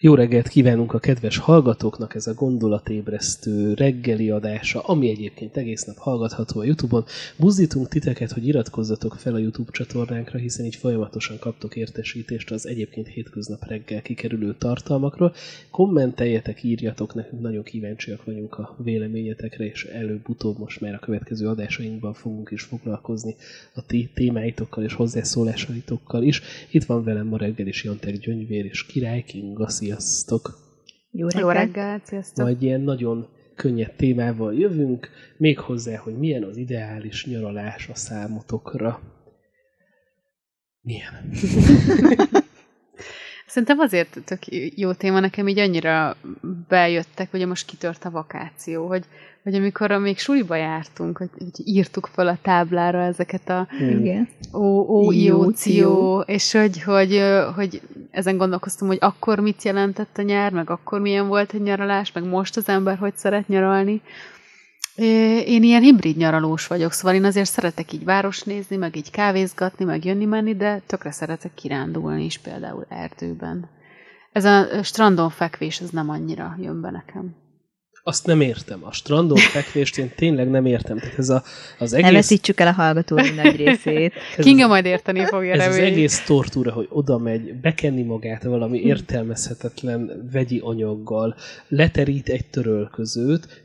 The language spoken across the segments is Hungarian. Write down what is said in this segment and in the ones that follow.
Jó reggelt kívánunk a kedves hallgatóknak, ez a gondolatébresztő reggeli adása, ami egyébként egész nap hallgatható a Youtube-on. Buzdítunk titeket, hogy iratkozzatok fel a Youtube csatornánkra, hiszen így folyamatosan kaptok értesítést az egyébként hétköznap reggel kikerülő tartalmakról. Kommenteljetek, írjatok, nekünk nagyon kíváncsiak vagyunk a véleményetekre, és előbb-utóbb most már a következő adásainkban fogunk is foglalkozni a ti témáitokkal és hozzászólásaitokkal is. Itt van velem ma reggel is Jantek Gyöngyvér és Király Kinga, sziasztok! Jó reggelt! Jó reggelt, sziasztok! Majd ilyen nagyon könnyed témával jövünk, még hozzá, hogy milyen az ideális nyaralás a számotokra. Milyen? Szerintem azért tök jó téma, nekem így annyira bejöttek, hogy most kitört a vakáció, hogy, hogy amikor még suliba jártunk, hogy, hogy írtuk fel a táblára ezeket a Igen. ó, ó, és hogy, hogy, hogy ezen gondolkoztam, hogy akkor mit jelentett a nyár, meg akkor milyen volt egy nyaralás, meg most az ember hogy szeret nyaralni. Én ilyen hibrid nyaralós vagyok, szóval én azért szeretek így város nézni, meg így kávézgatni, meg jönni-menni, de tökre szeretek kirándulni is például erdőben. Ez a strandon fekvés, ez nem annyira jön be nekem. Azt nem értem. A strandon fekvést én tényleg nem értem. Tehát ez a, az egész... Ne veszítsük el a hallgatói nagy részét. Kinga majd érteni fogja Ez remény. az egész tortúra, hogy oda megy, bekenni magát valami hm. értelmezhetetlen vegyi anyaggal, leterít egy törölközőt,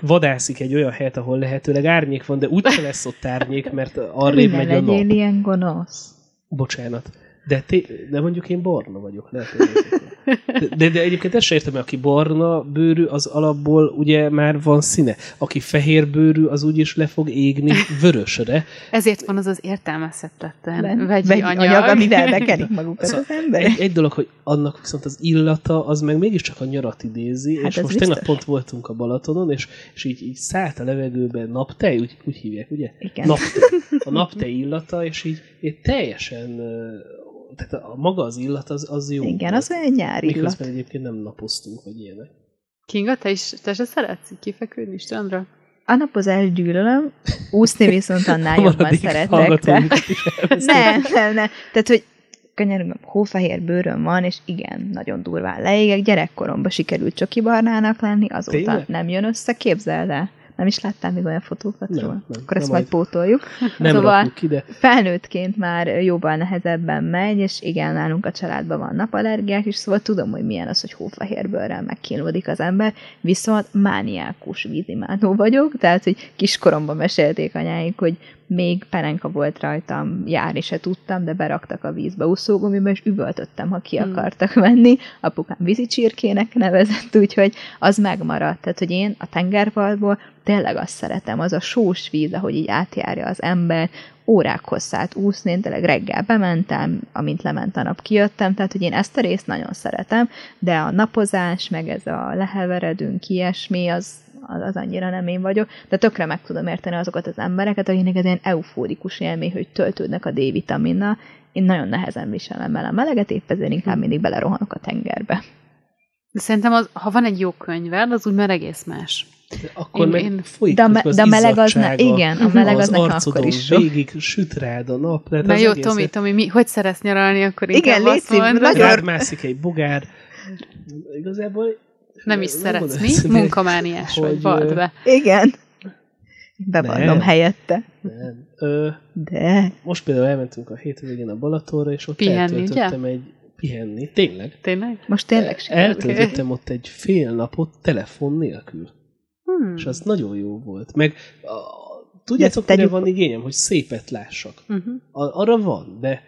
vadászik egy olyan helyet, ahol lehetőleg árnyék van, de úgyse lesz ott árnyék, mert arrébb megy a nap. ilyen gonosz. Bocsánat. De, té- de mondjuk én barna vagyok, lehet, de, de, de egyébként ezt sem értem, aki barna bőrű, az alapból ugye már van színe. Aki fehér bőrű, az úgyis le fog égni vörösre. Ezért van az az értelmezhetetlen vegyi, vegyi anyag. anyag, amivel bekerik magukat szóval az ember. Egy, egy dolog, hogy annak viszont az illata, az meg mégiscsak a nyarat idézi, hát és most biztos. tegnap pont voltunk a Balatonon, és, és így, így szállt a levegőben naptej, úgy, úgy hívják, ugye? Igen. Naptej. A naptej illata, és így, így teljesen tehát a maga az illat az, az jó. Igen, volt. az olyan nyári illat. Miközben egyébként nem napoztunk, vagy ilyenek. Kinga, te is, te se szeretsz kifeküdni strandra? A napozás gyűlölöm, úszni viszont annál jobban szeretek. De... ne, ne, ne. Tehát, hogy könyörgöm, hófehér bőröm van, és igen, nagyon durván leégek. Gyerekkoromban sikerült csokibarnának lenni, azóta Tényleg? nem jön össze, képzeld el. Nem is láttál még olyan fotókat nem, róla? Nem, Akkor ezt majd pótoljuk. Nem szóval ki, de... felnőttként már jóval nehezebben megy, és igen, nálunk a családban van napallergiák is, szóval tudom, hogy milyen az, hogy hófehérbőrrel megkínlódik az ember, viszont mániákus vízimádó vagyok, tehát, hogy kiskoromban mesélték anyáik, hogy még perenka volt rajtam, járni se tudtam, de beraktak a vízbe úszógumiba, és üvöltöttem, ha ki hmm. akartak venni. Apukám vízi csirkének nevezett, úgyhogy az megmaradt. Tehát, hogy én a tengerpartból tényleg azt szeretem, az a sós víz, ahogy így átjárja az ember, órák hosszát úszni, én tényleg reggel bementem, amint lement a nap, kijöttem, tehát hogy én ezt a részt nagyon szeretem, de a napozás, meg ez a leheveredünk, ilyesmi, az, az annyira nem én vagyok, de tökre meg tudom érteni azokat az embereket, akiknek ez ilyen eufórikus élmény, hogy töltődnek a D-vitaminnal. Én nagyon nehezen viselem el a meleget, épp ezért inkább mindig belerohanok a tengerbe. De szerintem, az, ha van egy jó könyved, az úgy már egész más. De akkor én, meg én, folyik de, me, de meleg az, ne, igen, a meleg az, az nekem akkor is sok. végig süt rád a nap. Na jó, Tomi, Tomi, mi, hogy szeretsz nyaralni, akkor igen, inkább azt mondd. Nagyon... mászik egy bogár. Igazából nem is szeretsz, mi? Munkamániás vagy, vald be. Igen. Bevallom nem, helyette. Nem. Ö, De. Most például elmentünk a hétvégén a Balatonra, és ott pihenni, eltöltöttem ugye? egy pihenni. Tényleg. Tényleg? Most tényleg sikerült. Eltöltöttem ott egy fél napot telefon nélkül. Hmm. És az nagyon jó volt. Meg a, tudjátok, mire van igényem, hogy szépet lássak. Uh-huh. A, arra van, de,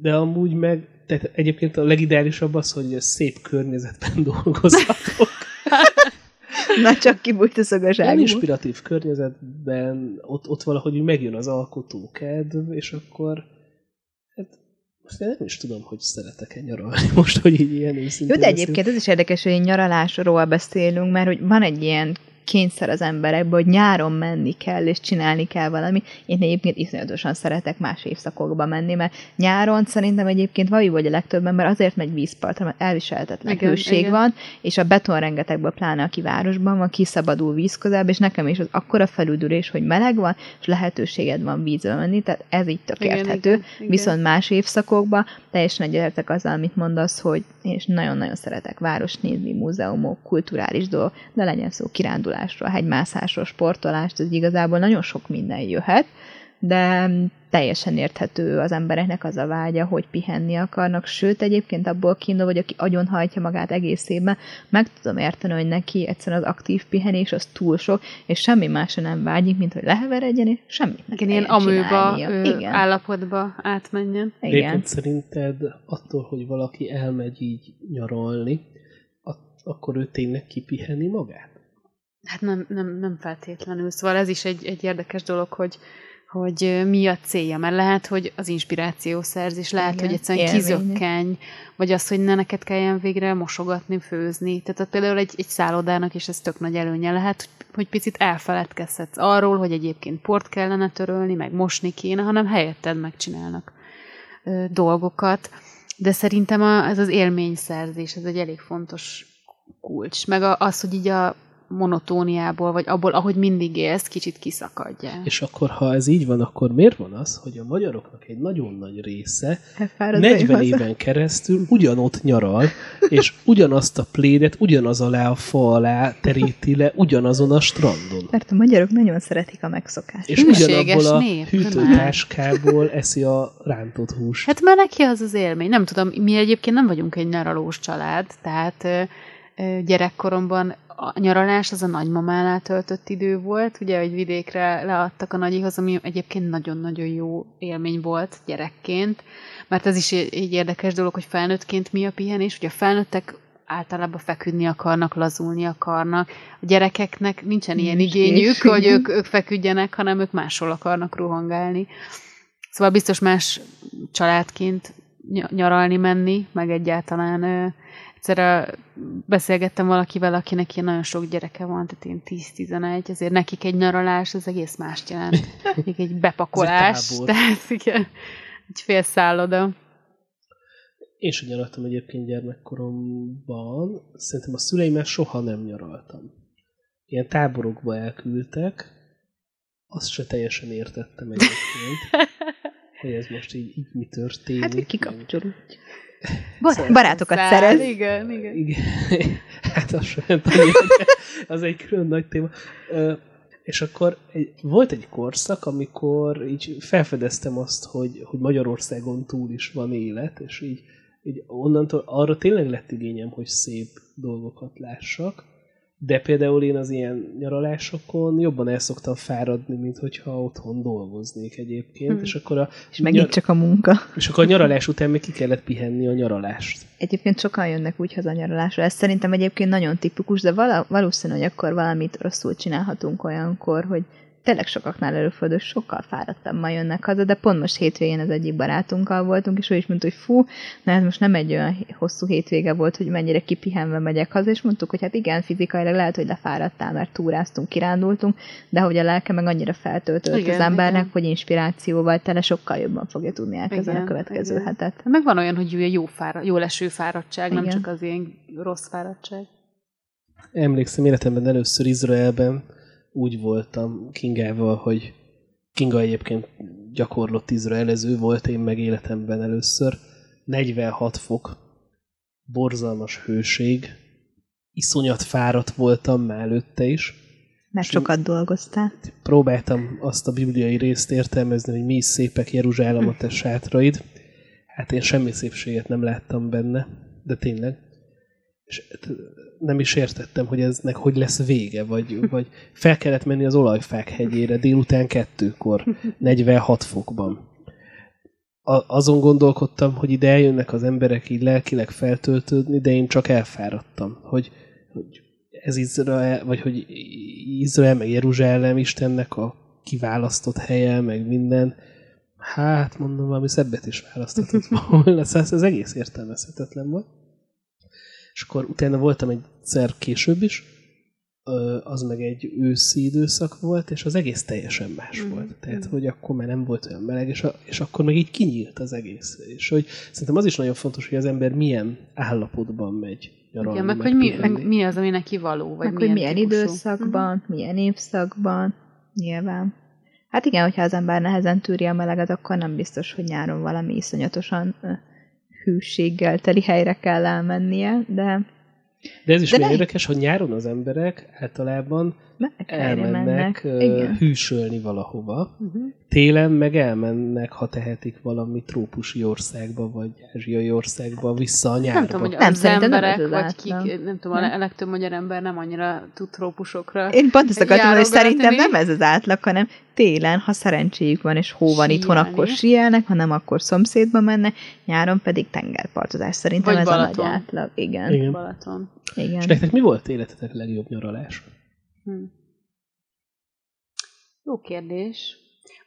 de amúgy meg tehát egyébként a legideálisabb az, hogy szép környezetben dolgozhatok. Na csak kibújt a szagaságból. inspiratív környezetben ott, ott valahogy megjön az alkotókedv, és akkor hát most én nem is tudom, hogy szeretek-e nyaralni most, hogy így ilyen őszintén Jó, de egyébként ez is érdekes, hogy nyaralásról beszélünk, mert hogy van egy ilyen kényszer az emberekbe, hogy nyáron menni kell, és csinálni kell valami. Én egyébként iszonyatosan szeretek más évszakokba menni, mert nyáron szerintem egyébként vagy vagy a legtöbb ember azért megy vízpartra, mert elviselhetetlen Igen, hőség igen. van, és a beton rengetegből, pláne aki városban van, kiszabadul víz közelbe, és nekem is az akkora felüdülés, hogy meleg van, és lehetőséged van vízbe menni, tehát ez így tök Igen, érthető. igen, igen. Viszont más évszakokban teljesen egyetértek azzal, amit mondasz, hogy én is nagyon-nagyon szeretek város nézni, múzeumok, kulturális dolgok, de legyen szó kirándulásról, hegymászásról, sportolást, ez igazából nagyon sok minden jöhet, de teljesen érthető az embereknek az a vágya, hogy pihenni akarnak, sőt egyébként abból kiindul, hogy aki agyonhajtja magát egész évben, meg tudom érteni, hogy neki egyszerűen az aktív pihenés az túl sok, és semmi másra nem vágyik, mint hogy leheveredjen, és semmit Igen, ilyen amőba Igen, állapotba átmenjen. igen. Egyébként szerinted attól, hogy valaki elmegy így nyaralni, akkor ő tényleg kipiheni magát? Hát nem, nem, nem feltétlenül. Szóval ez is egy, egy érdekes dolog, hogy, hogy mi a célja, mert lehet, hogy az inspirációszerzés, lehet, Igen, hogy egyszerűen kizökkenj, vagy az, hogy ne neked kelljen végre mosogatni, főzni. Tehát például egy, egy szállodának is ez tök nagy előnye lehet, hogy picit elfeledkezhetsz arról, hogy egyébként port kellene törölni, meg mosni kéne, hanem helyetted megcsinálnak ö, dolgokat. De szerintem a, ez az élményszerzés, ez egy elég fontos kulcs. Meg a, az, hogy így a monotóniából, vagy abból, ahogy mindig élsz, kicsit kiszakadjál. És akkor, ha ez így van, akkor miért van az, hogy a magyaroknak egy nagyon nagy része Elfárad 40 haza. éven keresztül ugyanott nyaral, és ugyanazt a plédet ugyanaz alá a fa alá teríti le, ugyanazon a strandon. Mert a magyarok nagyon szeretik a megszokást. És ugyanabból a nép, hűtőtáskából eszi a rántott húst. Hát mert neki az az élmény. Nem tudom, mi egyébként nem vagyunk egy nyaralós család, tehát gyerekkoromban a nyaralás az a nagymamánál töltött idő volt, ugye, hogy vidékre leadtak a nagyihoz, ami egyébként nagyon-nagyon jó élmény volt gyerekként, mert ez is egy érdekes dolog, hogy felnőttként mi a pihenés, hogy a felnőttek általában feküdni akarnak, lazulni akarnak. A gyerekeknek nincsen ilyen Nincs igényük, készség. hogy ők, ők feküdjenek, hanem ők máshol akarnak rohangálni. Szóval biztos más családként ny- nyaralni menni, meg egyáltalán egyszer beszélgettem valakivel, akinek ilyen nagyon sok gyereke van, tehát ilyen 10-11, azért nekik egy nyaralás az egész mást jelent. Még egy bepakolás, tábor. tehát igen, egy fél szálloda. Én sem nyaraltam egyébként gyermekkoromban. Szerintem a szüleimmel soha nem nyaraltam. Ilyen táborokba elküldtek, azt se teljesen értettem egyébként, hogy ez most így, így mi történik. Hát, kikapcsolódj. Barát- Barátokat Szál, szerez. Igen, igen. Igen. hát az sem tudom, az egy külön nagy téma. És akkor egy, volt egy korszak, amikor így felfedeztem azt, hogy, hogy Magyarországon túl is van élet, és így, így onnantól arra tényleg lett igényem, hogy szép dolgokat lássak, de például én az ilyen nyaralásokon jobban el szoktam fáradni, mint hogyha otthon dolgoznék egyébként, Hmm. és akkor a, És megint csak a munka. és akkor a nyaralás után még ki kellett pihenni a nyaralást. Egyébként sokan jönnek úgy haza nyaralásra. Ez szerintem egyébként nagyon tipikus, de vala, valószínű, hogy akkor valamit rosszul csinálhatunk olyankor, hogy tényleg sokaknál előfordul, sokkal fáradtabban jönnek haza, de pont most hétvégén az egyik barátunkkal voltunk, és ő is mondta, hogy fú, na ez most nem egy olyan hosszú hétvége volt, hogy mennyire kipihenve megyek haza, és mondtuk, hogy hát igen, fizikailag lehet, hogy lefáradtál, mert túráztunk, kirándultunk, de hogy a lelke meg annyira feltöltött Igen, az embernek, igen. hogy inspirációval tele sokkal jobban fogja tudni elkezdeni a Igen, következő igen. hetet. Meg van olyan, hogy jó, fára, jó leső fáradtság, nem Igen. csak az ilyen rossz fáradtság. Emlékszem, életemben először Izraelben úgy voltam Kingával, hogy Kinga egyébként gyakorlott izraelező volt, én meg életemben először. 46 fok, borzalmas hőség, iszonyat fáradt voltam már előtte is. Mert sokat dolgoztál. Próbáltam azt a bibliai részt értelmezni, hogy mi is szépek Jeruzsálem a te sátraid. Hát én semmi szépséget nem láttam benne, de tényleg. És hát nem is értettem, hogy eznek hogy lesz vége, vagy, vagy fel kellett menni az olajfák hegyére délután kettőkor, 46 fokban. A, azon gondolkodtam, hogy ide eljönnek az emberek így lelkileg feltöltődni, de én csak elfáradtam, hogy, hogy ez Izrael, vagy hogy Izrael, meg Jeruzsálem Istennek a kiválasztott helye, meg minden. Hát, mondom, valami szebbet is választhatott volna. Szóval ez egész értelmezhetetlen volt. És akkor utána voltam egyszer később is, az meg egy őszi időszak volt, és az egész teljesen más Mhm. volt. Tehát, Mhm. hogy akkor már nem volt olyan meleg, és, a, és akkor meg így kinyílt az egész. És hogy szerintem az is nagyon fontos, hogy az ember milyen állapotban megy nyaralni, Igen, meg hogy mi, meg mi az, ami neki való, vagy Meg hogy milyen típusú. időszakban, milyen évszakban, nyilván. Hát igen, hogyha az ember nehezen tűri a meleget, akkor nem biztos, hogy nyáron valami iszonyatosan ö, hűséggel teli helyre kell elmennie, de De ez is De ne- érdekes, hogy nyáron az emberek általában helyre elmennek mennek. hűsölni valahova. Uh-huh. Télen meg elmennek, ha tehetik valami trópusi országba, vagy ázsiai országba vissza a nyárba. Nem tudom, hogy Nem, az nem emberek, az vagy kik, nem tudom, Nem. a legtöbb magyar ember nem annyira tud trópusokra. Én pont ezt akartam, hogy szerintem nem ez az átlag, hanem télen, ha szerencséjük van, és hó van itthon, Síelni. akkor síelnek, ha nem, akkor szomszédba mennek, nyáron pedig tengerpartozás. Szerintem Vagy ez Balaton. a nagy átlag. Igen. Igen. Balaton. Igen. És nektek mi volt életetek legjobb nyaralás? Hm. Jó kérdés.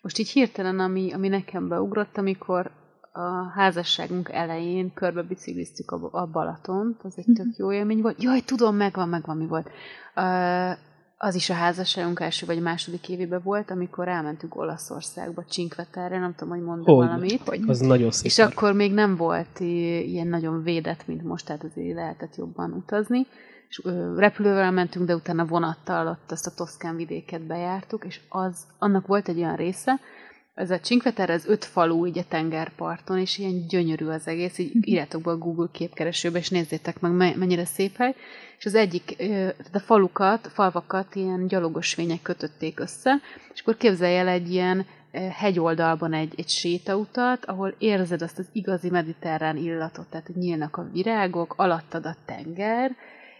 Most így hirtelen, ami, ami nekem beugrott, amikor a házasságunk elején körbe bicikliztük a, a Balatont, az egy tök jó élmény volt. Jaj, tudom, megvan, megvan, mi volt. Uh, az is a házasságunk első vagy második évében volt, amikor elmentünk Olaszországba, Csinkveterre, nem tudom, hogy mondom Hogy? valamit. Hogy Az nagyon szép. És akkor még nem volt ilyen nagyon védett, mint most, tehát azért lehetett jobban utazni. És repülővel mentünk, de utána vonattal ott azt a Toszkán vidéket bejártuk, és az, annak volt egy olyan része, ez a Csinkveter, ez öt falu így a tengerparton, és ilyen gyönyörű az egész, így írjátok be a Google képkeresőbe, és nézzétek meg, me- mennyire szép hely. És az egyik, tehát a falukat, falvakat ilyen gyalogos fények kötötték össze, és akkor képzelj el egy ilyen hegyoldalban egy, egy sétautat, ahol érzed azt az igazi mediterrán illatot, tehát nyílnak a virágok, alattad a tenger,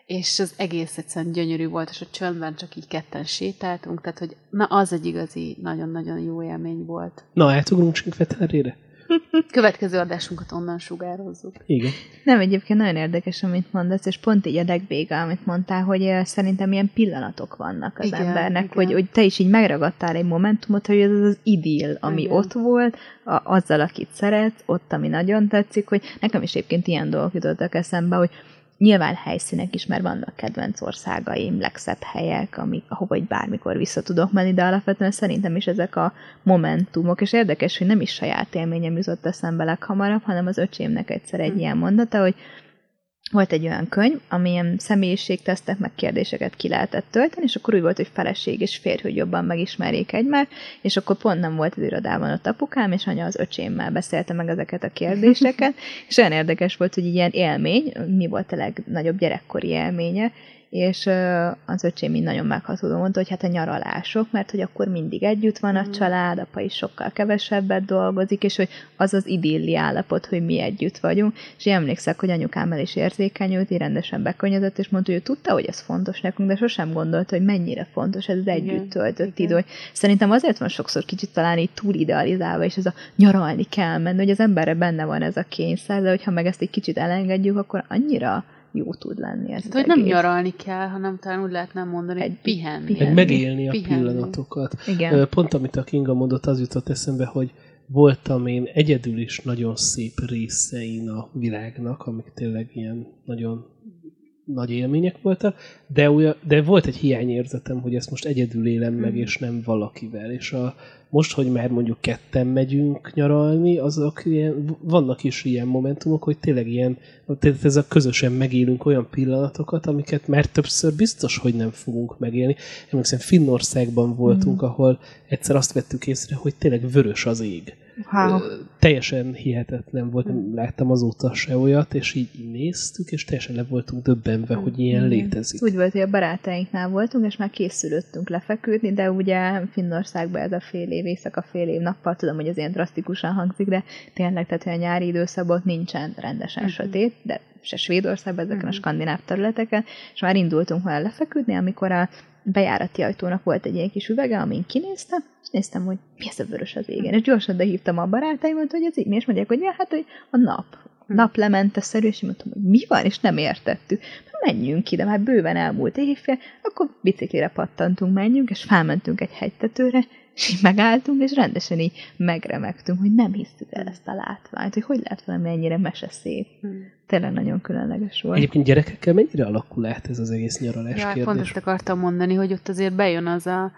és az egész egyszerűen gyönyörű volt, és a csöndben csak így ketten sétáltunk, tehát hogy na az egy igazi, nagyon-nagyon jó élmény volt. Na, átugrunk Csinkveterére? Következő adásunkat onnan sugározzuk. Igen. Nem, egyébként nagyon érdekes, amit mondasz, és pont így a legvége, amit mondtál, hogy eh, szerintem ilyen pillanatok vannak az Igen, embernek, igen. Hogy, hogy te is így megragadtál egy momentumot, hogy ez az idill, ami Igen. ott volt, a, azzal, akit szeretsz, ott, ami nagyon tetszik, hogy nekem is egyébként ilyen dolgok jutottak eszembe, hogy nyilván helyszínek is, mert vannak kedvenc országaim, legszebb helyek, amik, ahova így bármikor vissza tudok menni, de alapvetően szerintem is ezek a momentumok, és érdekes, hogy nem is saját élményem jutott eszembe leghamarabb, hanem az öcsémnek egyszer egy Hm. ilyen mondata, hogy volt egy olyan könyv, amilyen személyiségtesztek meg kérdéseket ki lehetett tölteni, és akkor úgy volt, hogy feleség és férj, hogy jobban megismerjék egymást, és akkor pont nem volt az irodában ott apukám, és anya az öcsémmel beszélte meg ezeket a kérdéseket, és olyan érdekes volt, hogy ilyen élmény, mi volt a legnagyobb gyerekkori élménye, és az öcsém így nagyon meghatódó mondta, hogy hát a nyaralások, mert hogy akkor mindig együtt van a Mm. család, apa is sokkal kevesebbet dolgozik, és hogy az az idilli állapot, hogy mi együtt vagyunk, és én emlékszek, hogy anyukámmal is érzékenyült, így rendesen bekönnyedett, és mondta, hogy ő tudta, hogy ez fontos nekünk, de sosem gondolta, hogy mennyire fontos ez az Igen, együtt töltött igen. idő. Szerintem azért van sokszor kicsit talán így túl idealizálva, és ez a nyaralni kell menni, hogy az emberre benne van ez a kényszer, de hogyha meg ezt egy kicsit elengedjük, akkor annyira jó tud lenni ez az hogy nem nyaralni kell, hanem talán úgy lehetne mondani, Egy- pihenni. pihenni. Meg megélni a Pihenni. pillanatokat. Igen. Pont amit a Kinga mondott, az jutott eszembe, hogy voltam én egyedül is nagyon szép részein a világnak, amik tényleg ilyen nagyon nagy élmények voltak, de, olyan, de volt egy hiányérzetem, hogy ezt most egyedül élem meg, Mhm. és nem valakivel. És a, most, hogy már mondjuk ketten megyünk nyaralni, azok ilyen, vannak is ilyen momentumok, hogy tényleg ilyen, tehát ez a közösen megélünk olyan pillanatokat, amiket már többször biztos, hogy nem fogunk megélni. Emlékszem, Finnországban voltunk, ahol egyszer azt vettük észre, hogy tényleg vörös az ég. Wow. Teljesen hihetetlen volt, nem láttam azóta se olyat, és így, néztük, és teljesen le voltunk döbbenve, hogy ilyen Igen. létezik. Úgy volt, hogy a barátainknál voltunk, és már készülöttünk lefeküdni, de ugye Finnországban ez a fél év éjszaka, fél év nappal, tudom, hogy ez ilyen drasztikusan hangzik, de tényleg, tehát a nyári időszakban nincsen rendesen Mhm. sötét, de se Svédországban, ezeken a Mhm. skandináv területeken, és már indultunk volna lefeküdni, amikor a bejárati ajtónak volt egy ilyen kis üvege, amin kinéztem, és néztem, hogy mi ez a vörös az égen. És gyorsan behívtam a barátaimat, hogy ez így mi, és mondják, hogy ja, hát hogy a nap. Hm. Naplementeszerű, és én mondtam, hogy mi van, és nem értettük. Menjünk ki, de már bőven elmúlt évfél, akkor biciklire pattantunk, menjünk, és felmentünk egy hegytetőre, és így megálltunk, és rendesen így megremegtünk, hogy nem hisztük el ezt a látványt, hogy hogy lehet valami ennyire meseszép. Hmm. Tényleg nagyon különleges volt. Egyébként gyerekekkel mennyire alakul át ez az egész nyaralás Ja, kérdés? pont ezt akartam mondani, hogy ott azért bejön az a,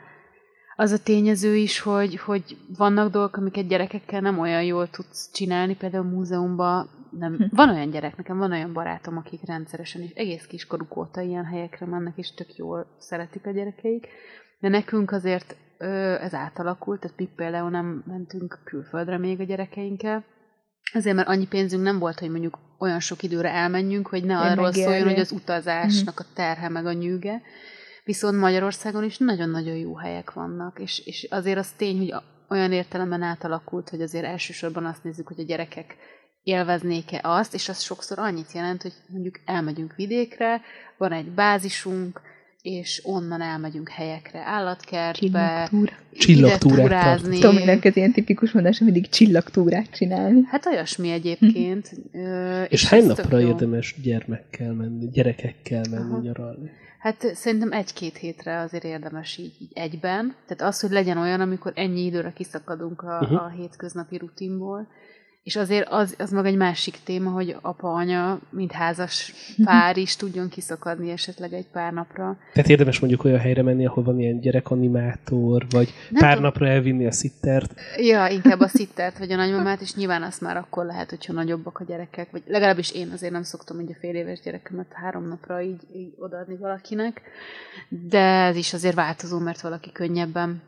az a tényező is, hogy, hogy vannak dolgok, amiket gyerekekkel nem olyan jól tudsz csinálni, például múzeumban nem. Hm. Van olyan gyerek, nekem van olyan barátom, akik rendszeresen és egész kiskoruk óta ilyen helyekre mennek, és tök jól szeretik a gyerekeik. De nekünk azért ö, ez átalakult, tehát mi például nem mentünk külföldre még a gyerekeinkkel, Azért, mert annyi pénzünk nem volt, hogy mondjuk olyan sok időre elmenjünk, hogy ne Hogy arról megérje. szóljon, hogy az utazásnak a terhe meg a nyűge. Viszont Magyarországon is nagyon-nagyon jó helyek vannak, és, és azért az tény, hogy olyan értelemben átalakult, hogy azért elsősorban azt nézzük, hogy a gyerekek élveznék-e azt, és az sokszor annyit jelent, hogy mondjuk elmegyünk vidékre, van egy bázisunk, és onnan elmegyünk helyekre, állatkertbe, Csillagtúra. Csillagtúrát ide túrázni. Tominek ez ilyen tipikus mondás, hogy mindig csillagtúrát csinálni. Hát olyasmi egyébként. Ö, És hány ez tök napra érdemes gyermekkel menni, gyerekekkel menni Aha. nyaralni? Hát szerintem egy-két hétre azért érdemes így, így egyben. Tehát az, hogy legyen olyan, amikor ennyi időre kiszakadunk a, Uh-huh. a hétköznapi rutinból. És azért az, az meg egy másik téma, hogy apa-anya, mint házas pár is tudjon kiszakadni esetleg egy pár napra. Tehát érdemes mondjuk olyan helyre menni, ahol van ilyen gyerekanimátor, vagy Nem pár tudom. napra elvinni a szittert. Ja, inkább a szittert vagy a nagymamát, és nyilván azt már akkor lehet, hogyha nagyobbak a gyerekek, vagy legalábbis én azért nem szoktam így a fél éves gyerekemet három napra így, így odaadni valakinek, de ez is azért változó, mert valaki könnyebben,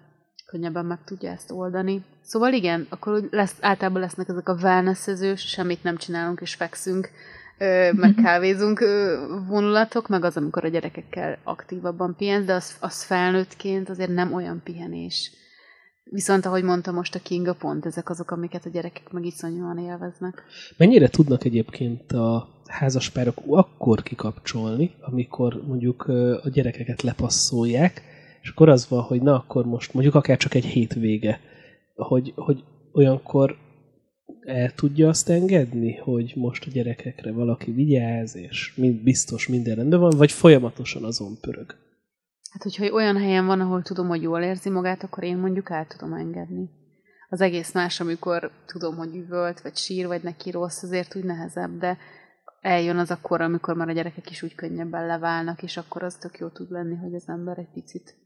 könnyebben meg tudja ezt oldani. Szóval igen, akkor úgy lesz, általában lesznek ezek a wellnessezős, semmit nem csinálunk és fekszünk, ö, meg kávézunk ö, vonulatok, meg az, amikor a gyerekekkel aktívabban pihensz, de az, az felnőttként azért nem olyan pihenés. Viszont, ahogy mondta most a Kinga, pont ezek azok, amiket a gyerekek meg iszonyúan élveznek. Mennyire tudnak egyébként a házaspárok akkor kikapcsolni, amikor mondjuk a gyerekeket lepasszolják, és akkor az van, hogy na akkor most mondjuk akár csak egy hétvége, hogy, hogy olyankor el tudja azt engedni, hogy most a gyerekekre valaki vigyáz, és mind, biztos minden rendben van, vagy folyamatosan azon pörög. Hát, hogyha olyan helyen van, ahol tudom, hogy jól érzi magát, akkor én mondjuk el tudom engedni. Az egész más, amikor tudom, hogy üvölt, vagy sír, vagy neki rossz, azért úgy nehezebb, de eljön az a kor, amikor már a gyerekek is úgy könnyebben leválnak, és akkor az tök jó tud lenni, hogy az ember egy picit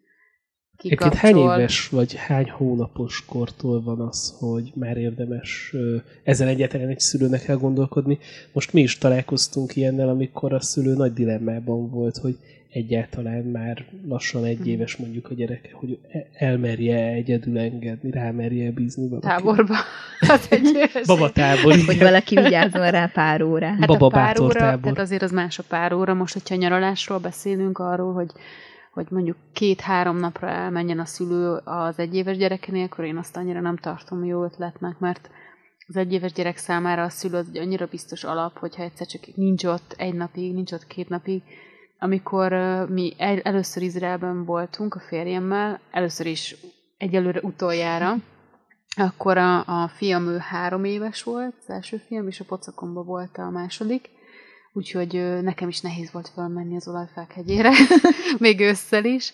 Egyébként hány éves vagy hány hónapos kortól van az, hogy már érdemes ö, ezzel egyáltalán egy szülőnek elgondolkodni? Most mi is találkoztunk ilyennel, amikor a szülő nagy dilemmában volt, hogy egyáltalán már lassan egy Mhm. éves mondjuk a gyereke, hogy e- elmerje egyedül engedni, rámerje bízni valaki. táborba. Az egy Baba tábor, Hogy igen. valaki vigyázzon rá pár órát. Hát Baba a pár óra, tábor. tehát azért az más a pár óra. Most, hogyha nyaralásról beszélünk arról, hogy, hogy mondjuk két-három napra elmenjen a szülő az egyéves gyerekenél, akkor én azt annyira nem tartom jó ötletnek, mert az egyéves gyerek számára a szülő az egy annyira biztos alap, hogyha egyszer csak nincs ott egy napig, nincs ott két napig, amikor mi el, először Izraelben voltunk a férjemmel, először is egyelőre utoljára, akkor a, a fiam ő három éves volt, az első fiam, és a pocakomba volt a második, úgyhogy nekem is nehéz volt felmenni az olajfák hegyére, még ősszel is.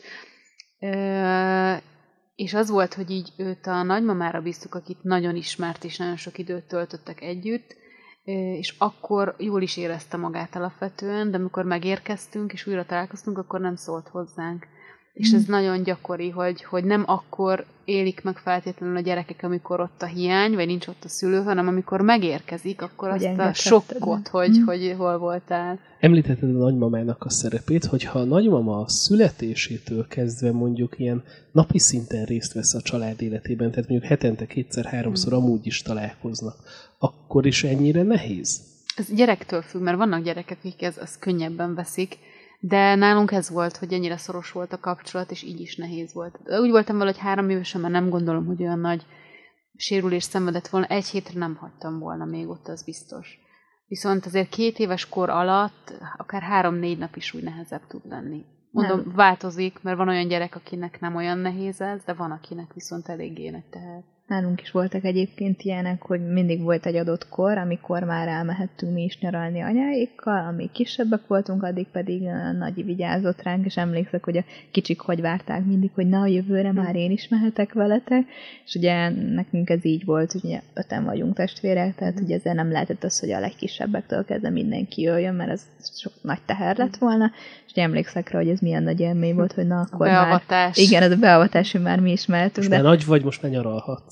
És az volt, hogy így őt a nagymamára bíztuk, akit nagyon ismert, és nagyon sok időt töltöttek együtt, és akkor jól is érezte magát alapvetően, de amikor megérkeztünk, és újra találkoztunk, akkor nem szólt hozzánk. És ez nagyon gyakori, hogy, hogy nem akkor élik meg feltétlenül a gyerekek, amikor ott a hiány, vagy nincs ott a szülő, hanem amikor megérkezik, akkor Hogy azt a sokkot, hogy, Mm. hogy hol voltál. Említetted a nagymamának a szerepét, hogyha a nagymama a születésétől kezdve mondjuk ilyen napi szinten részt vesz a család életében, tehát mondjuk hetente kétszer-háromszor amúgy is találkoznak, akkor is ennyire nehéz? Ez gyerektől függ, mert vannak gyerekek, akik ez, ezt könnyebben veszik, de nálunk ez volt, hogy ennyire szoros volt a kapcsolat, és így is nehéz volt. Úgy voltam vele, hogy három évesen, mert nem gondolom, hogy olyan nagy sérülés szenvedett volna. Egy hétre nem hagytam volna még ott, az biztos. Viszont azért két éves kor alatt akár három-négy nap is úgy nehezebb tud lenni. Mondom, Nem. változik, mert van olyan gyerek, akinek nem olyan nehéz ez, de van, akinek viszont eléggé nagy teher. Nálunk is voltak egyébként ilyenek, hogy mindig volt egy adott kor, amikor már elmehettünk mi is nyaralni anyáikkal, amíg kisebbek voltunk, addig pedig a nagy vigyázott ránk, és emlékszek, hogy a kicsik hogy várták mindig, hogy na, a jövőre már én is mehetek veletek, és ugye nekünk ez így volt, hogy ugye öten vagyunk testvérek, tehát ugye ezzel nem lehetett az, hogy a legkisebbektől kezdve mindenki jöjjön, mert ez sok nagy teher lett volna, és ugye emlékszek rá, hogy ez milyen nagy élmény volt, hogy na, akkor már... Beavatás. Igen, ez a beavatás, hogy már mi is mehetünk, Most de már nagy vagy, most már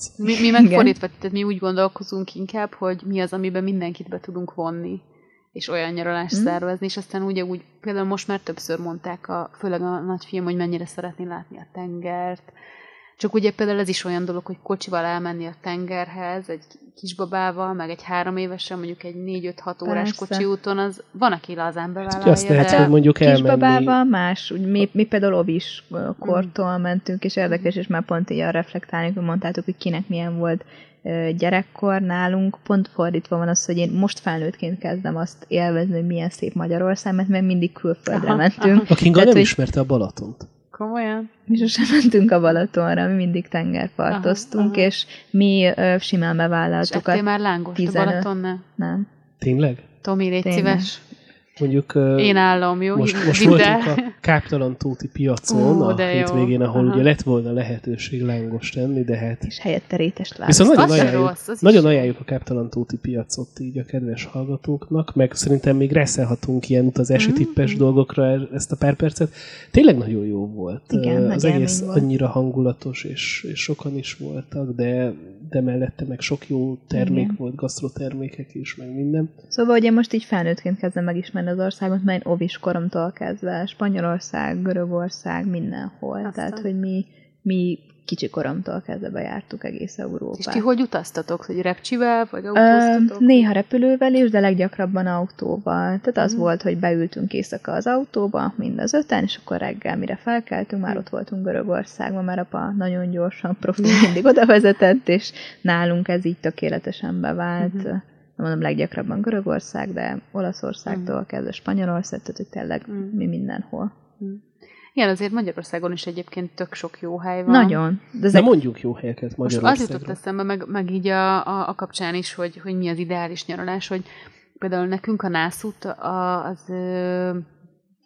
nyaralhatsz. Mi, mi meg fordítva, tehát mi úgy gondolkozunk inkább, hogy mi az, amiben mindenkit be tudunk vonni, és olyan nyaralást Mm. szervezni, és aztán ugye úgy, például most már többször mondták, a, főleg a nagyfiam, hogy mennyire szeretné látni a tengert, csak ugye például ez is olyan dolog, hogy kocsival elmenni a tengerhez, egy kisbabával, meg egy három évesen, mondjuk egy négy-öt-hat órás Persze. kocsi úton, az van, aki lazán bevállalja, azt lehet, hogy mondjuk elmenni... kisbabával más, úgy mi, mi például ovis ö, kortól mentünk, és érdekes, és már pont így arra reflektálni, hogy mondtátok, hogy kinek milyen volt gyerekkor nálunk, pont fordítva van az, hogy én most felnőttként kezdem azt élvezni, hogy milyen szép Magyarország, mert még mindig külföldre Aha, mentünk. A Kinga Tehát, nem hogy- ismerte a Balatont. Komolyan? Mi sosem mentünk a Balatonra, mi mindig tengerpartoztunk, Aha, aha. és mi ö, simán És bevállaltuk ettél a... már lángost a 15. Balatonnál? Nem. Tényleg? Tomi, légy Tényleg. szíves. Mondjuk... Én állom, jó? Most, most voltunk a Káptalan tóti piacon Ú, a de jó. hétvégén, ahol Aha. ugye lett volna lehetőség lángost tenni, de hát És helyette rétest Viszont választottunk. nagyon Az ajánljuk, rossz, az nagyon ajánljuk a Káptalan tóti piacot így a kedves hallgatóknak, meg szerintem még reszelhatunk ilyen utazási Mhm. tippes dolgokra e- ezt a pár percet. Tényleg nagyon jó volt. Igen, Az egész volt. annyira hangulatos, és, és sokan is voltak, de, de mellette meg sok jó termék Igen. volt, gasztrotermékek is, meg minden. Szóval ugye most így felnőttként kezdem megismerni az országot, mert én ovis koromtól kezdve Spanyolország, Görögország, mindenhol. Aztán. Tehát, hogy mi, mi kicsi koromtól kezdve bejártuk egész Európát. És ti hogy utaztatok? Hogy repcsivel, vagy Ö, autóztatok? néha repülővel is, de leggyakrabban autóval. Tehát az Mhm. volt, hogy beültünk éjszaka az autóba, mind az öten, és akkor reggel, mire felkeltünk, már ott voltunk Görögországban, mert apa nagyon gyorsan profi mindig oda vezetett, és nálunk ez így tökéletesen bevált. Mhm. Mondom leggyakrabban Görögország, de Olaszországtól kezdve Spanyolország, tehát tényleg Mhm. mi mindenhol. Igen, azért Magyarországon is egyébként tök sok jó hely van. Nagyon. De De ezek mondjuk jó helyeket Most az jutott eszembe, meg, meg így a, a, a kapcsán is, hogy, hogy mi az ideális nyaralás, hogy például nekünk a Nászút a, az ö,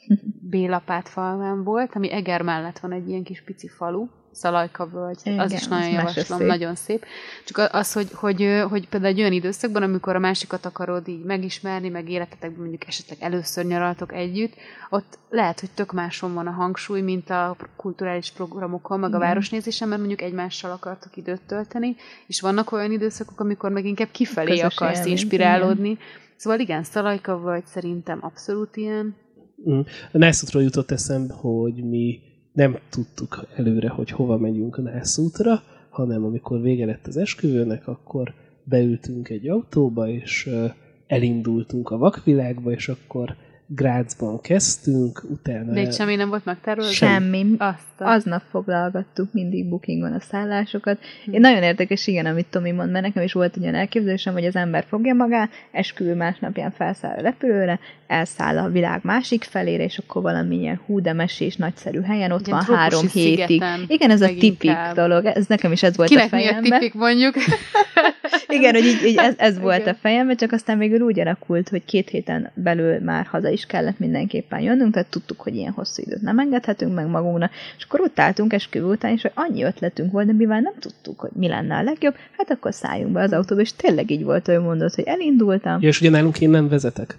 Bélapát falván volt, ami Eger mellett van egy ilyen kis pici falu, Szalajka völgy, Igen, az is nagyon javaslom, szép. nagyon szép. Csak az, hogy, hogy, hogy például egy olyan időszakban, amikor a másikat akarod így megismerni, meg életetekben mondjuk esetleg először nyaraltok együtt, ott lehet, hogy tök máson van a hangsúly, mint a kulturális programokon, meg a Igen. városnézésen, mert mondjuk egymással akartok időt tölteni, és vannak olyan időszakok, amikor meg inkább kifelé Közös akarsz élmény, inspirálódni. Szóval igen, Szalajka vagy szerintem abszolút ilyen. Mm. A Nászútról jutott eszembe, hogy mi nem tudtuk előre, hogy hova megyünk a Nászútra, hanem amikor vége lett az esküvőnek, akkor beültünk egy autóba, és elindultunk a vakvilágba, és akkor Grácsban kezdtünk, utána... De semmi nem volt megtervezve? semmi. Azt. Aznap foglalgattuk mindig bookingon a szállásokat. Hm. Én nagyon érdekes, igen, amit Tomi mond, mert nekem is volt egy olyan elképzelésem, hogy az ember fogja magát, esküvő másnapján felszáll a repülőre, elszáll a világ másik felére, és akkor valamilyen hú, de mesés, nagyszerű helyen, ott ilyen van három hétig. szigeten Igen, ez a tipik dolog, ez nekem is ez volt Kinek a mi a fejemben. tipik mondjuk? Igen, hogy így, így ez, ez volt a fejemben, csak aztán végül úgy alakult, hogy két héten belül már haza is kellett mindenképpen jönnünk, tehát tudtuk, hogy ilyen hosszú időt nem engedhetünk meg magunknak, és akkor ott álltunk esküvő után, és hogy annyi ötletünk volt, de mivel nem tudtuk, hogy mi lenne a legjobb, hát akkor szálljunk be az autóba, és tényleg így volt, hogy mondott, hogy elindultam, Ja, és ugye nálunk én nem vezetek.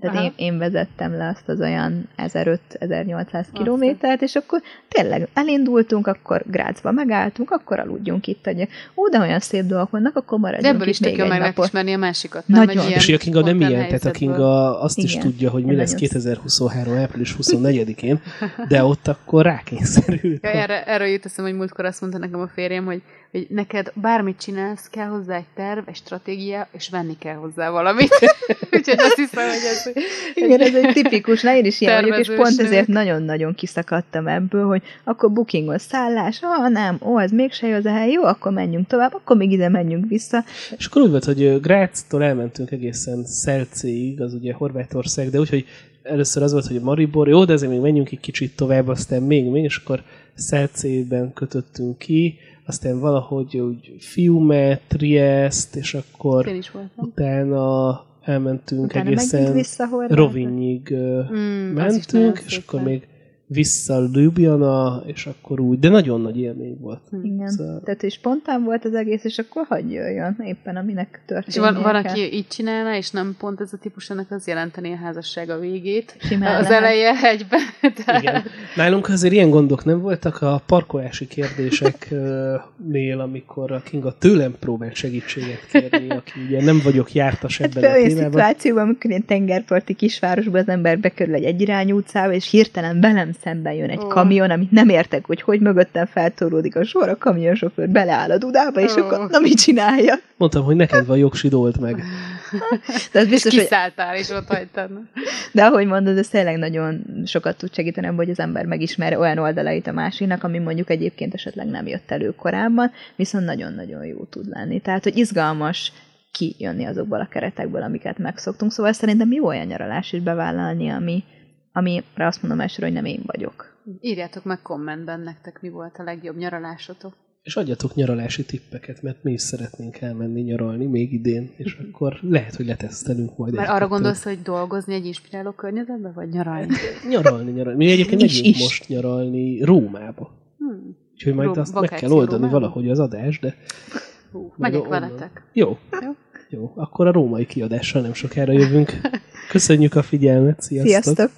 Tehát Aha. én, én vezettem le azt az olyan 1500-1800 kilométert, és akkor tényleg elindultunk, akkor Grácsba megálltunk, akkor aludjunk itt. Hogy, ó, de olyan szép dolgok vannak, akkor De maradjunk ebből itt is tök jó meg lehet napot. ismerni a másikat. Nagyon. Nem? Egy ilyen És a Kinga nem ilyen, tehát a. Kinga azt is Igen. tudja, hogy mi lesz nagyon 2023. április 24-én, de ott akkor rákényszerült. Ja, erre, erről jut eszem, hogy múltkor azt mondta nekem a férjem, hogy, hogy neked bármit csinálsz, kell hozzá egy terv, egy stratégia, és venni kell hozzá valamit. Úgyhogy azt hiszem, hogy ez... Igen, ez egy tipikus, na én is ilyen vagyok, és pont ezért nagyon-nagyon kiszakadtam ebből, hogy akkor bookingos szállás, ah nem, ó, ez mégse jó az a hely, jó, akkor menjünk tovább, akkor még ide menjünk vissza. És akkor úgy volt, hogy ö, Gráctól elmentünk egészen Szelcéig, az ugye Horvátország, de úgy, hogy először az volt, hogy Maribor, jó, de azért még menjünk egy kicsit tovább, aztán még, még, és akkor Szelcében kötöttünk ki, aztán valahogy úgy Fiume, Triest, és akkor Én is voltam. utána elmentünk Utána egészen. Rovinyig Mm, mentünk, és akkor még vissza Ljubljana, és akkor úgy, de nagyon nagy élmény volt. Igen. Szóval- Tehát, hogy spontán volt az egész, és akkor hagyj jöjjön éppen, aminek És történnie van, van, aki így csinálna, és nem pont ez a típus, ennek az jelenteni a házasság a végét. Simán az lehet. eleje egyben. Tehát Igen. Nálunk azért ilyen gondok nem voltak a parkolási kérdéseknél, amikor a Kinga tőlem próbált segítséget kérni, aki ugye nem vagyok jártas Hát ebben például a olyan témában. szituációban, amikor ilyen tengerparti kisvárosba az ember bekerül egy egyirányú utcába, és hirtelen velem szemben jön egy Ó. kamion, amit nem értek, hogy hogy mögöttem feltoródik a sor, a kamionsofőr beleáll a dudába, és Ó. akkor na mit csinálja? Mondtam, hogy neked van jogsid, old meg. De az és biztos, hogy kiszálltál, és ott hagytad. De ahogy mondod, ez tényleg nagyon sokat tud segíteni hogy az ember megismer olyan oldalait a másiknak, ami mondjuk egyébként esetleg nem jött elő korábban, viszont nagyon-nagyon jó tud lenni. Tehát, hogy izgalmas kijönni azokból a keretekből, amiket megszoktunk. Szóval szerintem jó olyan nyaralás is bevállalni, ami, amire azt mondom elsőre, hogy nem én vagyok. Írjátok meg kommentben nektek, mi volt a legjobb nyaralásotok. És adjatok nyaralási tippeket, mert mi is szeretnénk elmenni nyaralni még idén, és akkor lehet, hogy letesztelünk majd Mert egy arra gondolsz, hogy dolgozni egy inspiráló környezetben, vagy nyaralni? Nyaralni, nyaralni. Mi egyébként Is, megyünk is. most nyaralni Rómába. Hmm. Úgyhogy majd Ró- azt meg kell oldani Rómába? valahogy az adás, de Hú, megyek onnan. veletek. jó. Jó. Jó, akkor a római kiadással nem sokára jövünk. Köszönjük a figyelmet, sziasztok! Sziasztok!